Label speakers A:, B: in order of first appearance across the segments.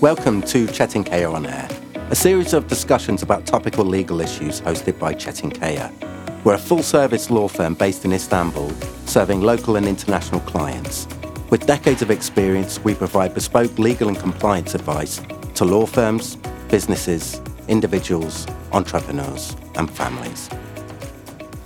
A: Welcome to Çetinkaya on Air, a series of discussions about topical legal issues hosted by Çetinkaya. We're a full service law firm based in Istanbul, serving local and international clients. With decades of experience, we provide bespoke legal and compliance advice to law firms, businesses, individuals, entrepreneurs, and families.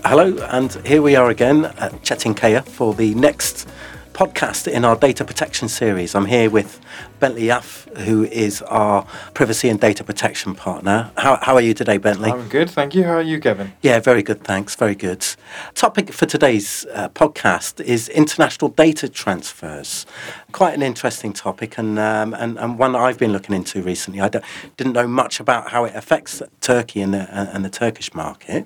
A: Hello, and here we are again at Çetinkaya for the next podcast in our data protection series. I'm here with Bentley Yaff, who is our privacy and data protection partner. How, how are you today, Bentley?
B: I'm good, thank you. How are you, Kevin?
A: Yeah, very good, thanks. Very good. Topic for today's uh, podcast is international data transfers. Quite an interesting topic and, um, and, and one I've been looking into recently. I didn't know much about how it affects Turkey and the, and the Turkish market.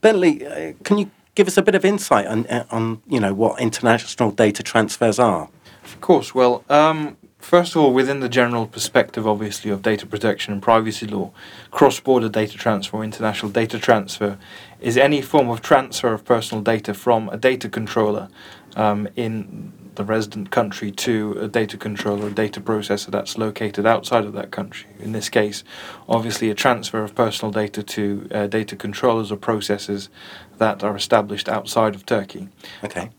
A: Bentley, uh, can you give us a bit of insight on, uh, on you know what international data transfers are.
B: Of course. Well, um, first of all, within the general perspective, obviously, of data protection and privacy law, cross-border data transfer, international data transfer, is any form of transfer of personal data from a data controller um, in the resident country to a data controller, a data processor that's located outside of that country. In this case, obviously, a transfer of personal data to uh, data controllers or processors that are established outside of Turkey.
A: Okay.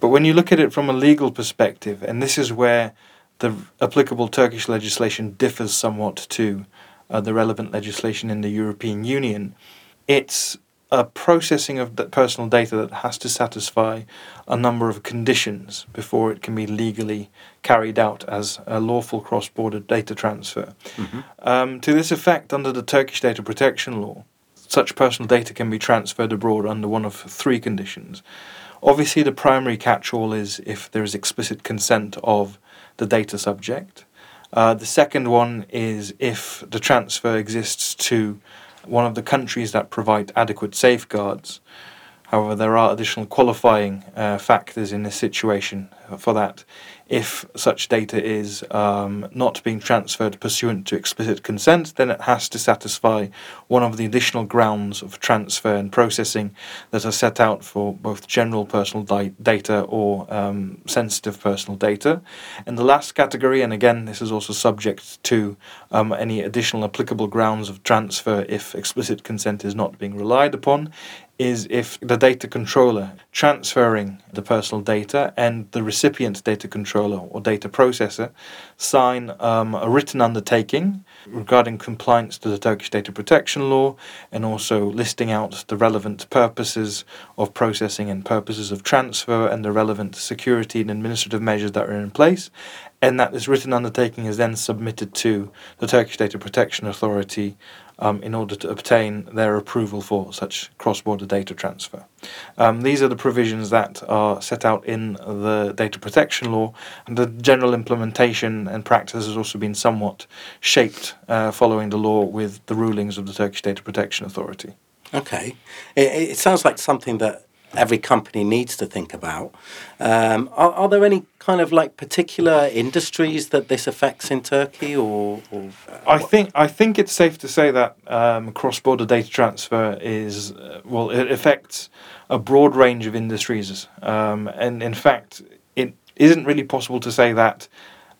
B: But when you look at it from a legal perspective, and this is where the applicable Turkish legislation differs somewhat to uh, the relevant legislation in the European Union, it's a processing of personal data that has to satisfy a number of conditions before it can be legally carried out as a lawful cross border data transfer. Mm-hmm. Um, to this effect, under the Turkish data protection law, such personal data can be transferred abroad under one of three conditions. Obviously, the primary catch all is if there is explicit consent of the data subject. Uh, the second one is if the transfer exists to one of the countries that provide adequate safeguards. However, there are additional qualifying uh, factors in this situation for that if such data is um, not being transferred pursuant to explicit consent, then it has to satisfy one of the additional grounds of transfer and processing that are set out for both general personal di- data or um, sensitive personal data. And the last category, and again, this is also subject to um, any additional applicable grounds of transfer if explicit consent is not being relied upon, is if the data controller transferring the personal data and the recipient data controller or data processor sign um, a written undertaking regarding compliance to the Turkish data protection law and also listing out the relevant purposes of processing and purposes of transfer and the relevant security and administrative measures that are in place. And that this written undertaking is then submitted to the Turkish Data Protection Authority um, in order to obtain their approval for such cross border data transfer. Um, these are the provisions that are set out in the data protection law, and the general implementation and practice has also been somewhat shaped uh, following the law with the rulings of the Turkish Data Protection Authority.
A: Okay. It, it sounds like something that every company needs to think about. Um, are, are, there any kind of like particular industries that this affects in Turkey, or? or
B: uh, I think I think it's safe to say that um, cross-border data transfer is uh, well, it affects a broad range of industries, um, and in fact, it isn't really possible to say that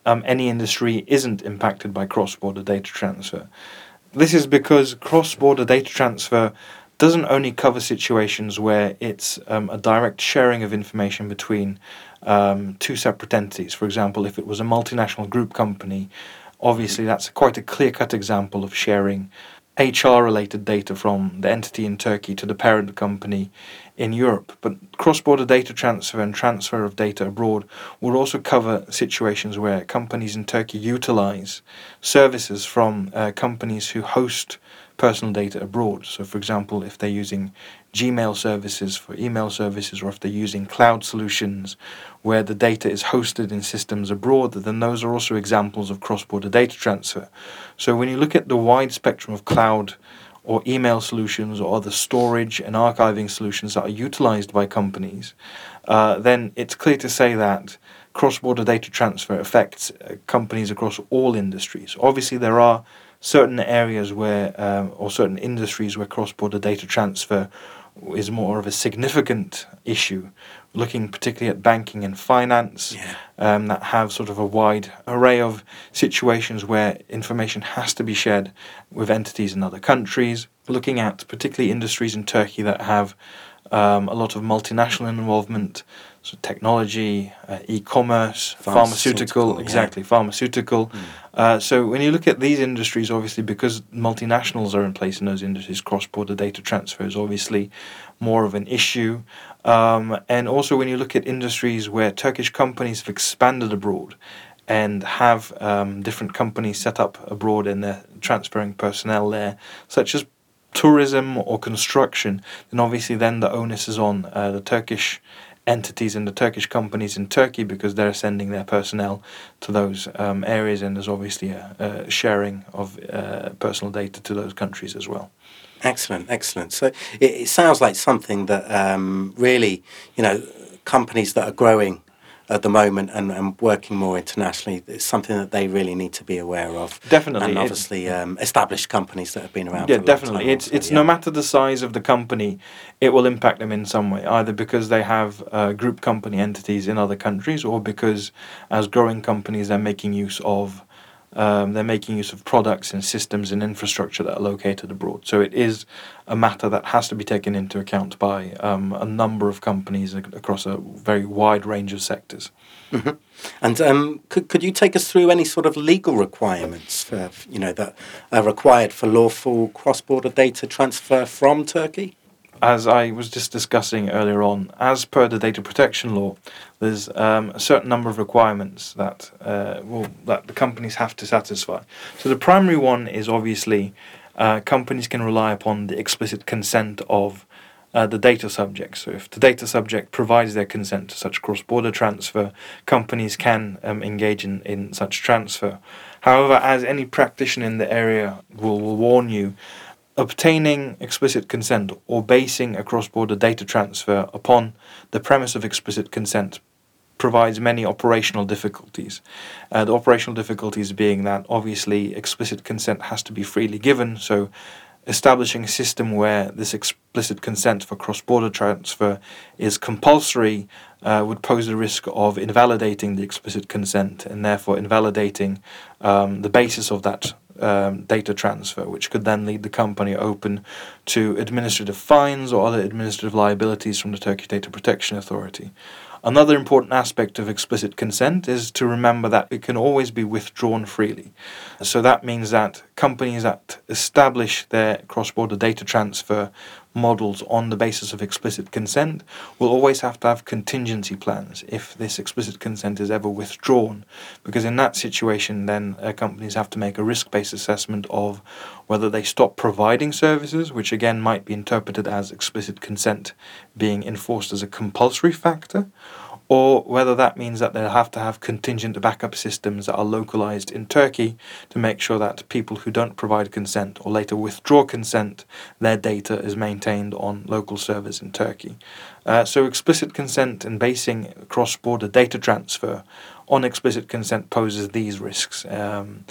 B: um, any industry isn't impacted by cross-border data transfer. This is because cross-border data transfer doesn't only cover situations where it's um, a direct sharing of information between um, two separate entities. For example, if it was a multinational group company, obviously that's quite a clear cut example of sharing HR related data from the entity in Turkey to the parent company in Europe. But cross border data transfer and transfer of data abroad would also cover situations where companies in Turkey utilize services from uh, companies who host personal data abroad. So, for example, if they're using Gmail services for email services, or if they're using cloud solutions where the data is hosted in systems abroad, then those are also examples of cross border data transfer. So, when you look at the wide spectrum of cloud or email solutions or other storage and archiving solutions that are utilized by companies, uh, then it's clear to say that cross border data transfer affects uh, companies across all industries. Obviously, there are certain areas where, um, or certain industries where cross border data transfer is more of a significant issue, looking particularly at banking and finance,
A: Yeah.
B: um, that have sort of a wide array of situations where information has to be shared with entities in other countries, looking at particularly industries in Turkey that have um, a lot of multinational involvement, so technology, uh, e-commerce,
A: Pharmaceutical,
B: pharmaceutical,
A: yeah.
B: exactly, pharmaceutical. Uh, so when you look at these industries, obviously because multinationals are in place in those industries, cross-border data transfer is obviously more of an issue. Um, and also when you look at industries where Turkish companies have expanded abroad and have um, different companies set up abroad and they're transferring personnel there, such as tourism or construction, then obviously then the onus is on uh, the Turkish entities and the Turkish companies in Turkey because they're sending their personnel to those um, areas, and there's obviously a, a sharing of uh, personal data to those countries as well.
A: Excellent, excellent. So it, it sounds like something that um, really, you know, companies that are growing at the moment and, and working more internationally, it's something that they really need to be aware of.
B: Definitely,
A: And obviously, um, established companies that have been around.
B: Yeah,
A: for a long
B: definitely. It's
A: also,
B: it's
A: yeah.
B: no matter the size of the company, it will impact them in some way, either because they have uh, group company entities in other countries, or because as growing companies they're making use of um, they're making use of products and systems and infrastructure that are located abroad. So it is a matter that has to be taken into account by um, a number of companies ac- across a very wide range of sectors.
A: And um, could could you take us through any sort of legal requirements for you know that are required for lawful cross border data transfer from Turkey?
B: As I was just discussing earlier on, as per the data protection law, there's um, a certain number of requirements that uh, well, that the companies have to satisfy. So the primary one is obviously uh, companies can rely upon the explicit consent of uh, the data subject. So if the data subject provides their consent to such cross-border transfer, companies can um, engage in, in such transfer. However, as any practitioner in the area will, will warn you, obtaining explicit consent or basing a cross border data transfer upon the premise of explicit consent provides many operational difficulties. Uh, the operational difficulties being that obviously explicit consent has to be freely given, so establishing a system where this explicit consent for cross border transfer is compulsory uh, would pose the risk of invalidating the explicit consent and therefore invalidating um, the basis of that um, data transfer, which could then lead the company open to administrative fines or other administrative liabilities from the Turkey Data Protection Authority. Another important aspect of explicit consent is to remember that it can always be withdrawn freely. So that means that companies that establish their cross border data transfer models on the basis of explicit consent will always have to have contingency plans if this explicit consent is ever withdrawn. Because in that situation, then uh, companies have to make a risk based assessment of whether they stop providing services, which again might be interpreted as explicit consent being enforced as a compulsory factor, or whether that means that they'll have to have contingent backup systems that are localized in Turkey to make sure that people who don't provide consent or later withdraw consent, their data is maintained on local servers in Turkey. Uh, so, explicit consent and basing cross border data transfer on explicit consent poses these risks. Um,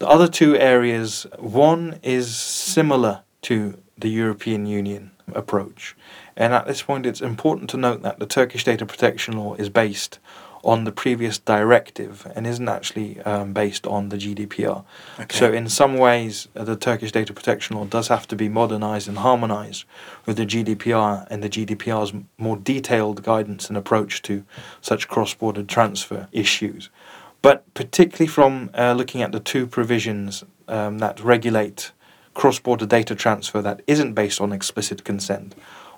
B: the other two areas, one is similar to the European Union approach. And at this point, it's important to note that the Turkish data protection law is based on the previous directive and isn't actually um, based on the GDPR.
A: Okay.
B: So, in some ways, uh, the Turkish data protection law does have to be modernized and harmonized with the GDPR and the GDPR's more detailed guidance and approach to such cross border transfer issues. But particularly from uh, looking at the two provisions um, that regulate cross border data transfer that isn't based on explicit consent,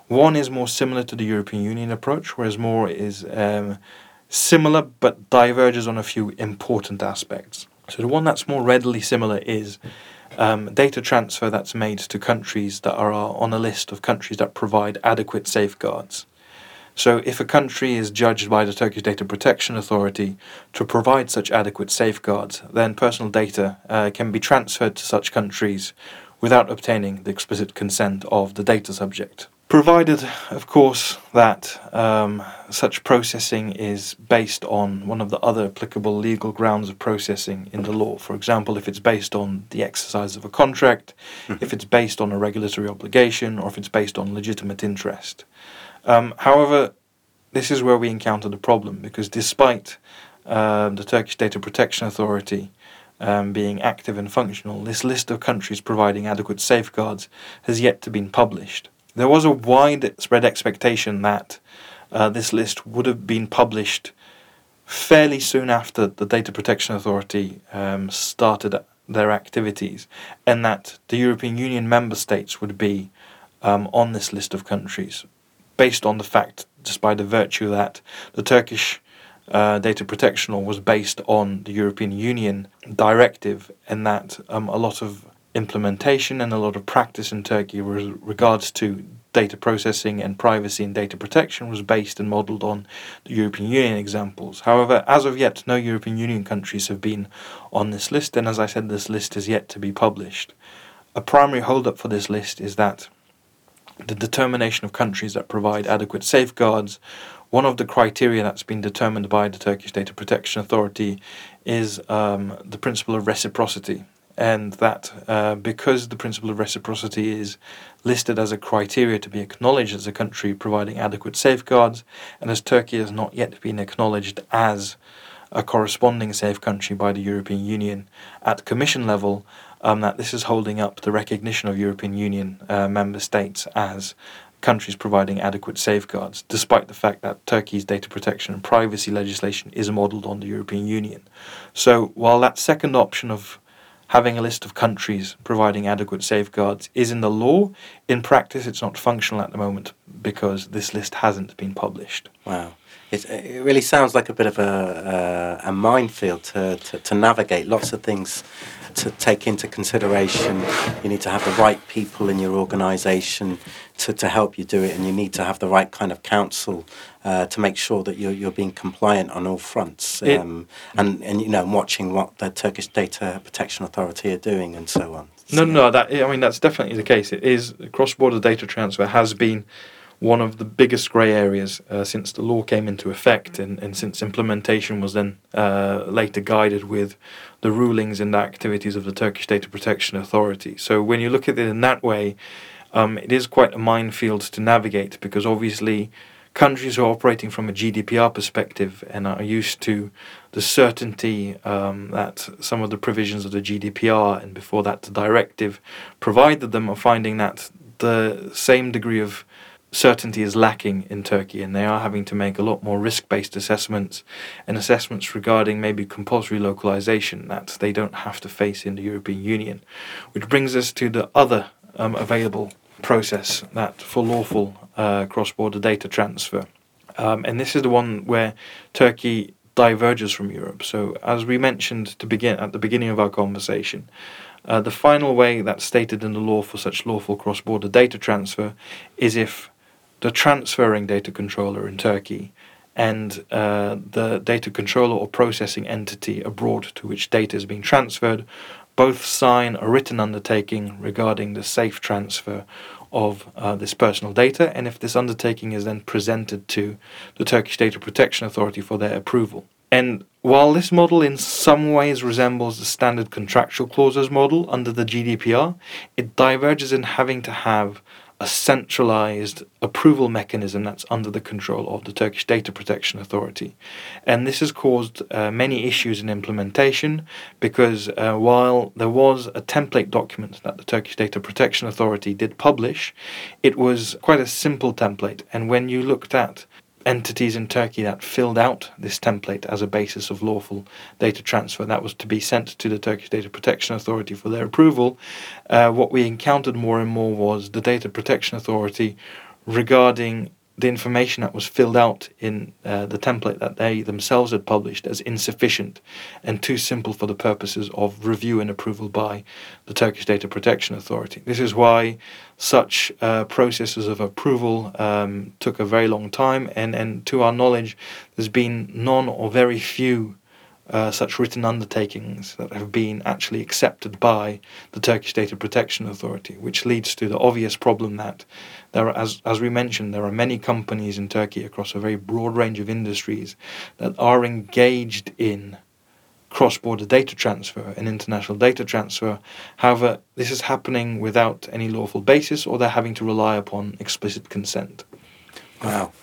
B: one is more similar to the European Union approach, whereas more is um, similar but diverges on a few important aspects. So the one that's more readily similar is um, data transfer that's made to countries that are on a list of countries that provide adequate safeguards. So, if a country is judged by the Turkish Data Protection Authority to provide such adequate safeguards, then personal data uh, can be transferred to such countries without obtaining the explicit consent of the data subject, provided, of course, that um, such processing is based on one of the other applicable legal grounds of processing in the law. For example, if it's based on the exercise of a contract, mm-hmm. if it's based on a regulatory obligation, or if it's based on legitimate interest. Um, however, this is where we encounter the problem because despite uh, the Turkish Data Protection Authority um, being active and functional, this list of countries providing adequate safeguards has yet to be published. There was a widespread expectation that uh, this list would have been published fairly soon after the Data Protection Authority um, started their activities, and that the European Union member states would be um, on this list of countries, based on the fact, just by the virtue that the Turkish uh, data protection law was based on the European Union directive, and that um, a lot of implementation and a lot of practice in Turkey with regards to data processing and privacy and data protection was based and modelled on the European Union examples. However, as of yet, no European Union countries have been on this list, and as I said, this list is yet to be published. A primary holdup for this list is that the determination of countries that provide adequate safeguards one of the criteria that's been determined by the Turkish Data Protection Authority is um, the principle of reciprocity. And that uh, because the principle of reciprocity is listed as a criteria to be acknowledged as a country providing adequate safeguards, and as Turkey has not yet been acknowledged as a corresponding safe country by the European Union at Commission level, um, that this is holding up the recognition of European Union uh, member states as countries providing adequate safeguards, despite the fact that Turkey's data protection and privacy legislation is modelled on the European Union. So, while that second option of having a list of countries providing adequate safeguards is in the law, in practice it's not functional at the moment because this list hasn't been published.
A: Wow. It, it really sounds like a bit of a, a, a minefield to, to, to navigate. Lots of things to take into consideration. You need to have the right people in your organisation to, to help you do it, and you need to have the right kind of counsel uh, to make sure that you're, you're being compliant on all fronts. Um, and, and, you know, watching what the Turkish Data Protection Authority are doing and so on.
B: No, no, that I mean that's definitely the case. It is cross-border data transfer has been one of the biggest grey areas uh, since the law came into effect and, and since implementation was then uh, later guided with the rulings and the activities of the Turkish Data Protection Authority. So when you look at it in that way, um, it is quite a minefield to navigate because obviously countries are operating from a GDPR perspective and are used to the certainty um, that some of the provisions of the GDPR and before that the directive provided them are finding that the same degree of certainty is lacking in Turkey, and they are having to make a lot more risk based assessments and assessments regarding maybe compulsory localization that they don't have to face in the European Union. Which brings us to the other um, available process that for lawful uh, cross border data transfer. Um, and this is the one where Turkey diverges from Europe. So, as we mentioned to begin at the beginning of our conversation, uh, the final way that's stated in the law for such lawful cross border data transfer is if the transferring data controller in Turkey and uh, the data controller or processing entity abroad to which data is being transferred both sign a written undertaking regarding the safe transfer of uh, this personal data, and if this undertaking is then presented to the Turkish Data Protection Authority for their approval. And while this model in some ways resembles the standard contractual clauses model under the GDPR, it diverges in having to have a centralized approval mechanism that's under the control of the Turkish Data Protection Authority. And this has caused uh, many issues in implementation because uh, while there was a template document that the Turkish Data Protection Authority did publish, it was quite a simple template. And when you looked at entities in Turkey that filled out this template as a basis of lawful data transfer. That was to be sent to the Turkish Data Protection Authority for their approval. Uh, what we encountered more and more was the Data Protection Authority regarding the information that was filled out in uh, the template that they themselves had published as insufficient and too simple for the purposes of review and approval by the Turkish Data Protection Authority. This is why such uh, processes of approval um, took a very long time, and, and to our knowledge, there's been none or very few uh, such written undertakings that have been actually accepted by the Turkish Data Protection Authority, which leads to the obvious problem that there are, as, as we mentioned, there are many companies in Turkey across a very broad range of industries that are engaged in cross-border data transfer and international data transfer. However, this is happening without any lawful basis, or they're having to rely upon explicit consent.
A: Wow,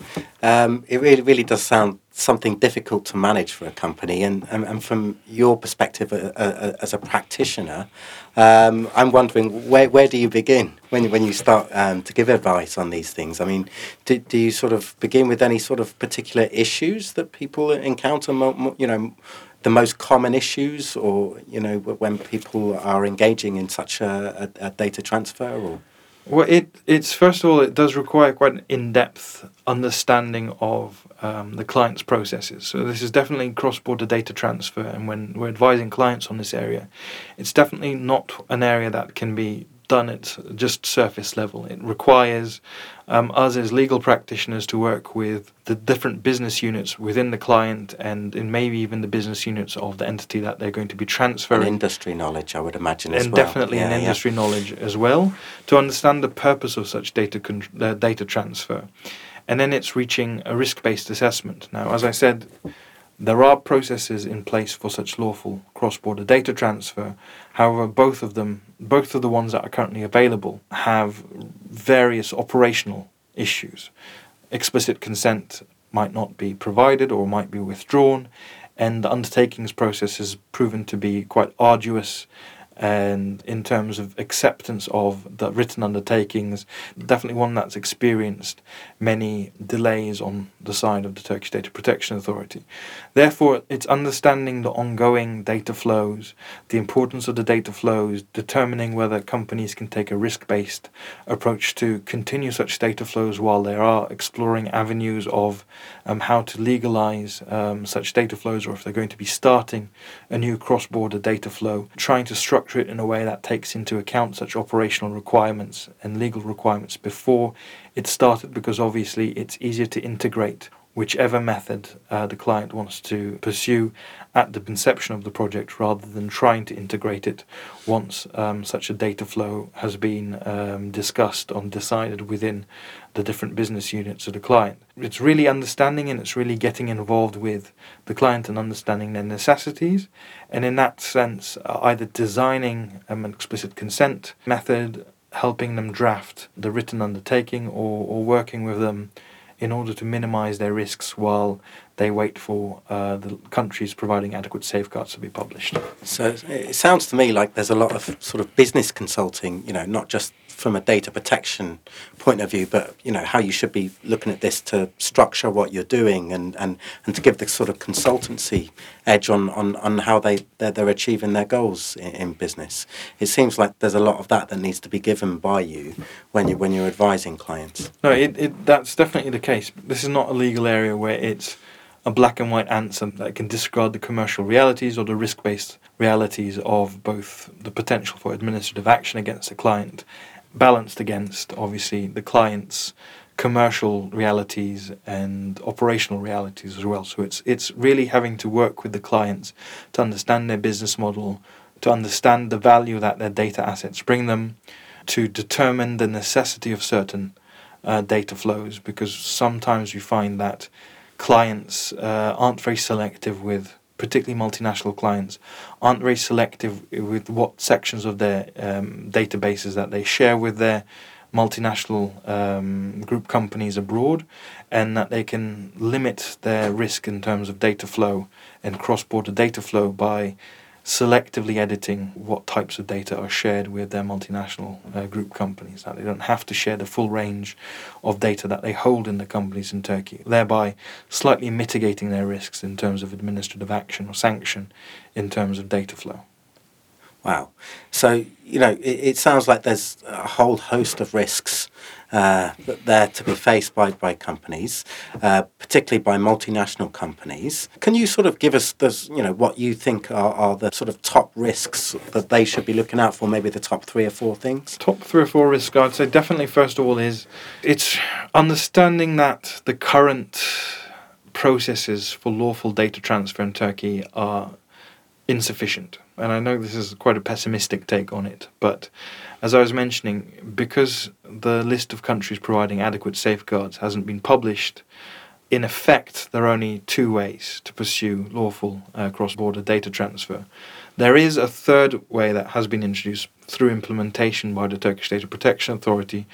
A: um, it really, really does sound something difficult to manage for a company. And, and, and from your perspective uh, uh, as a practitioner, um, I'm wondering where, where do you begin when, when you start um, to give advice on these things? I mean, do, do you sort of begin with any sort of particular issues that people encounter, you know, the most common issues or, you know, when people are engaging in such a, a, a data transfer or?
B: Well, it it's first of all it does require quite an in-depth understanding of um, the client's processes. So this is definitely cross-border data transfer, and when we're advising clients on this area, it's definitely not an area that can be done at just surface level. It requires um, us as legal practitioners to work with the different business units within the client and in maybe even the business units of the entity that they're going to be transferring.
A: And industry knowledge, I would imagine,
B: and
A: well.
B: definitely yeah, an industry yeah. knowledge as well to understand the purpose of such data con- uh, data transfer, and then it's reaching a risk-based assessment. Now, as I said there are processes in place for such lawful cross-border data transfer. However, both of them, both of the ones that are currently available, have various operational issues. Explicit consent might not be provided or might be withdrawn, and the undertakings process has proven to be quite arduous and in terms of acceptance of the written undertakings, definitely one that's experienced many delays on the side of the Turkish Data Protection Authority. Therefore, it's understanding the ongoing data flows, the importance of the data flows, determining whether companies can take a risk based approach to continue such data flows while they are exploring avenues of um, how to legalize um, such data flows or if they're going to be starting a new cross border data flow, trying to structure structure it in a way that takes into account such operational requirements and legal requirements before it started, because obviously it's easier to integrate whichever method uh, the client wants to pursue at the conception of the project rather than trying to integrate it once um, such a data flow has been um, discussed and decided within the different business units of the client. It's really understanding and it's really getting involved with the client and understanding their necessities, and in that sense, uh, either designing um, an explicit consent method, helping them draft the written undertaking, or, or working with them in order to minimize their risks while they wait for uh, the countries providing adequate safeguards to be published.
A: So it sounds to me like there's a lot of sort of business consulting, you know, not just from a data protection point of view, but you know how you should be looking at this to structure what you're doing and, and, and to give the sort of consultancy edge on, on, on how they they're, they're achieving their goals in, in, business. It seems like there's a lot of that that needs to be given by you when you when you're advising clients.
B: No, it, it that's definitely the case. This is not a legal area where it's a black and white answer that can discard the commercial realities or the risk based realities of both the potential for administrative action against a client balanced against obviously the client's commercial realities and operational realities as well. So it's it's really having to work with the clients to understand their business model, to understand the value that their data assets bring them, to determine the necessity of certain uh, data flows because sometimes we find that clients uh, aren't very selective with particularly multinational clients, aren't very selective with what sections of their um, databases that they share with their multinational um, group companies abroad, and that they can limit their risk in terms of data flow and cross border data flow by selectively editing what types of data are shared with their multinational uh, group companies. That they don't have to share the full range of data that they hold in the companies in Turkey, thereby slightly mitigating their risks in terms of administrative action or sanction in terms of data flow.
A: Wow. So, you know, it, it sounds like there's a whole host of risks uh, there to be faced by, by companies, uh, particularly by multinational companies. Can you sort of give us the, you know, what you think are, are the sort of top risks that they should be looking out for, maybe the top three or four things?
B: Top three or four risks, I'd say definitely first of all is it's understanding that the current processes for lawful data transfer in Turkey are insufficient. And I know this is quite a pessimistic take on it, but as I was mentioning, because the list of countries providing adequate safeguards hasn't been published, in effect, there are only two ways to pursue lawful uh, cross border data transfer. There is a third way that has been introduced through implementation by the Turkish Data Protection Authority,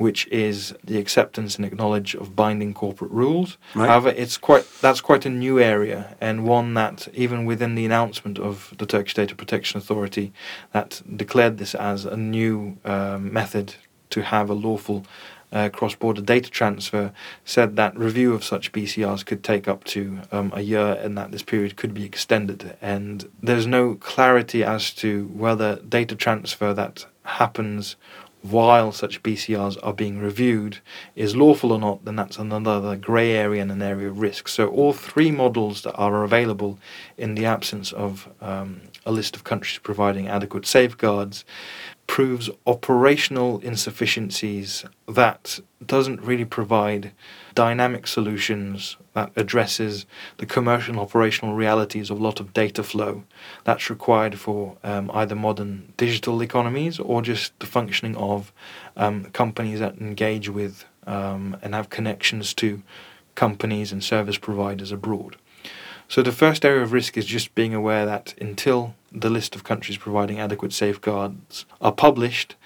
B: which is the acceptance and acknowledge of binding corporate rules. Right. However, it's quite that's quite a new area and one that even within the announcement of the Turkish Data Protection Authority that declared this as a new um, method to have a lawful uh, cross-border data transfer said that review of such BCRs could take up to um, a year and that this period could be extended. And there's no clarity as to whether data transfer that happens while such BCRs are being reviewed is lawful or not, then that's another grey area and an area of risk. So all three models that are available in the absence of um, a list of countries providing adequate safeguards proves operational insufficiencies that doesn't really provide dynamic solutions that addresses the commercial and operational realities of a lot of data flow that's required for um, either modern digital economies or just the functioning of um, companies that engage with um, and have connections to companies and service providers abroad. So the first area of risk is just being aware that until the list of countries providing adequate safeguards are published,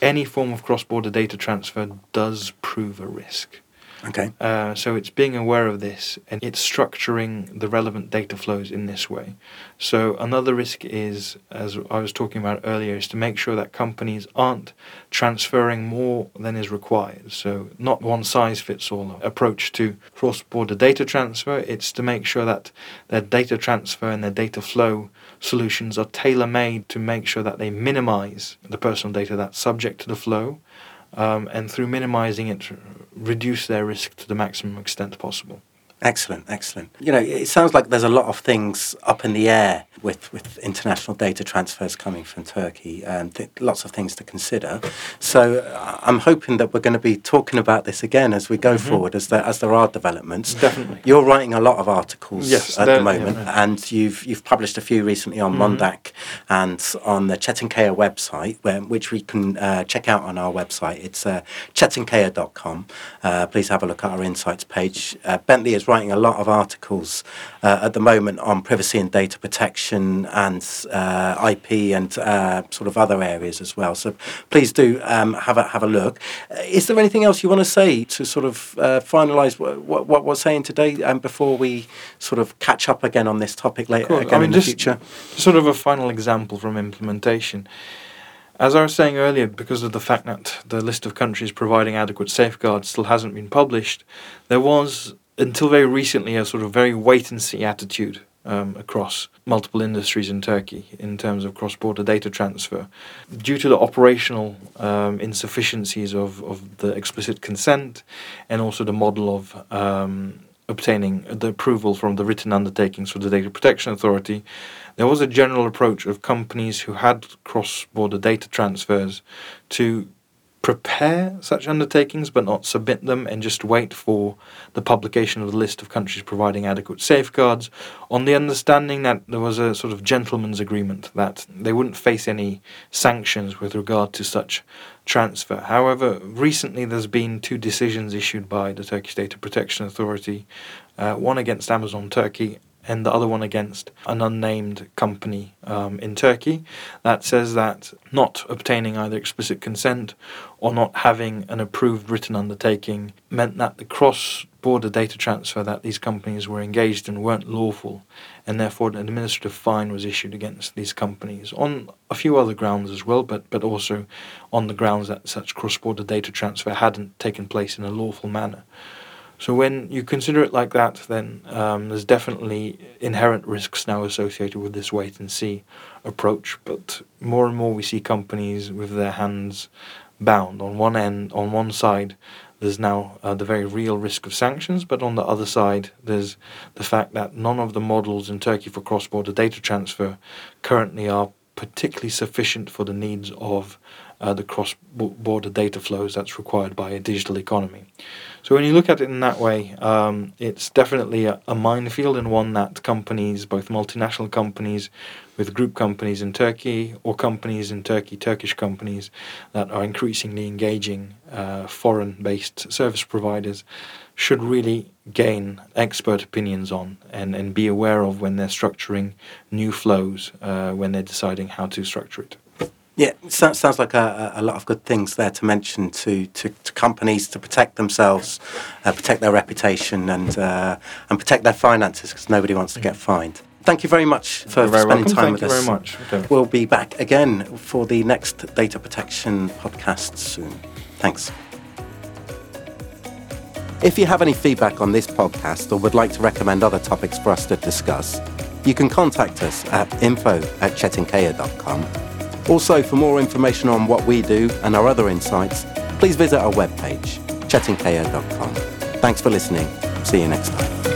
B: any form of cross-border data transfer does prove a risk.
A: Okay.
B: Uh, so it's being aware of this and it's structuring the relevant data flows in this way. So another risk is, as I was talking about earlier, is to make sure that companies aren't transferring more than is required. So not one size fits all approach to cross-border data transfer. It's to make sure that their data transfer and their data flow solutions are tailor-made to make sure that they minimize the personal data that's subject to the flow um, and through minimizing it, reduce their risk to the maximum extent possible.
A: Excellent, excellent. You know, it sounds like there's a lot of things up in the air with, with international data transfers coming from Turkey and th- lots of things to consider. So uh, I'm hoping that we're going to be talking about this again as we go mm-hmm. forward, as there, as there are developments.
B: Definitely.
A: You're writing a lot of articles
B: yes,
A: at the moment, yeah, and you've you've published a few recently on mm-hmm. Mondaq and on the Çetinkaya website, where, which we can uh, check out on our website. It's uh, çetinkaya.com. Uh, please have a look at our insights page. Uh, Bentley is writing a lot of articles uh, at the moment on privacy and data protection and uh, IP and uh, sort of other areas as well. So please do um, have a have a look. Uh, is there anything else you want to say to sort of uh, finalise what, what, what, we're saying today, and um, before we sort of catch up again on this topic later cool. again I mean, in the future?
B: Sort of a final example from implementation. As I was saying earlier, because of the fact that the list of countries providing adequate safeguards still hasn't been published, there was until very recently a sort of very wait and see attitude um, across multiple industries in Turkey in terms of cross border data transfer. Due to the operational um, insufficiencies of, of the explicit consent and also the model of um, obtaining the approval from the written undertakings for the Data Protection Authority, there was a general approach of companies who had cross border data transfers to prepare such undertakings but not submit them and just wait for the publication of the list of countries providing adequate safeguards on the understanding that there was a sort of gentleman's agreement that they wouldn't face any sanctions with regard to such transfer. However, recently there's been two decisions issued by the Turkish Data Protection Authority, uh, one against Amazon Turkey and the other one against an unnamed company um, in Turkey that says that not obtaining either explicit consent or not having an approved written undertaking meant that the cross border data transfer that these companies were engaged in weren't lawful, and therefore an administrative fine was issued against these companies on a few other grounds as well, but, but also on the grounds that such cross border data transfer hadn't taken place in a lawful manner. So when you consider it like that, then um, there's definitely inherent risks now associated with this wait and see approach. But more and more we see companies with their hands bound. On one end, on one side, there's now uh, the very real risk of sanctions, but on the other side, there's the fact that none of the models in Turkey for cross-border data transfer currently are particularly sufficient for the needs of uh, the cross border data flows that's required by a digital economy. So when you look at it in that way, um, it's definitely a, a, minefield and one that companies, both multinational companies with group companies in Turkey or companies in Turkey, Turkish companies that are increasingly engaging uh, foreign-based service providers should really gain expert opinions on and, and be aware of when they're structuring new flows, uh, when they're deciding how to structure it.
A: Yeah, so, sounds like a, a, lot of good things there to mention to, to, to companies to protect themselves, uh, protect their reputation, and uh, and protect their finances because nobody wants to get fined. Thank you very much for, for spending
B: welcome.
A: time
B: Thank
A: with us.
B: Thank you very much. Okay.
A: We'll be back again for the next data protection podcast soon. Thanks. If you have any feedback on this podcast or would like to recommend other topics for us to discuss, you can contact us at info at çetinkaya.com also, for more information on what we do and our other insights, please visit our webpage, çetinkaya.com. Thanks for listening. See you next time.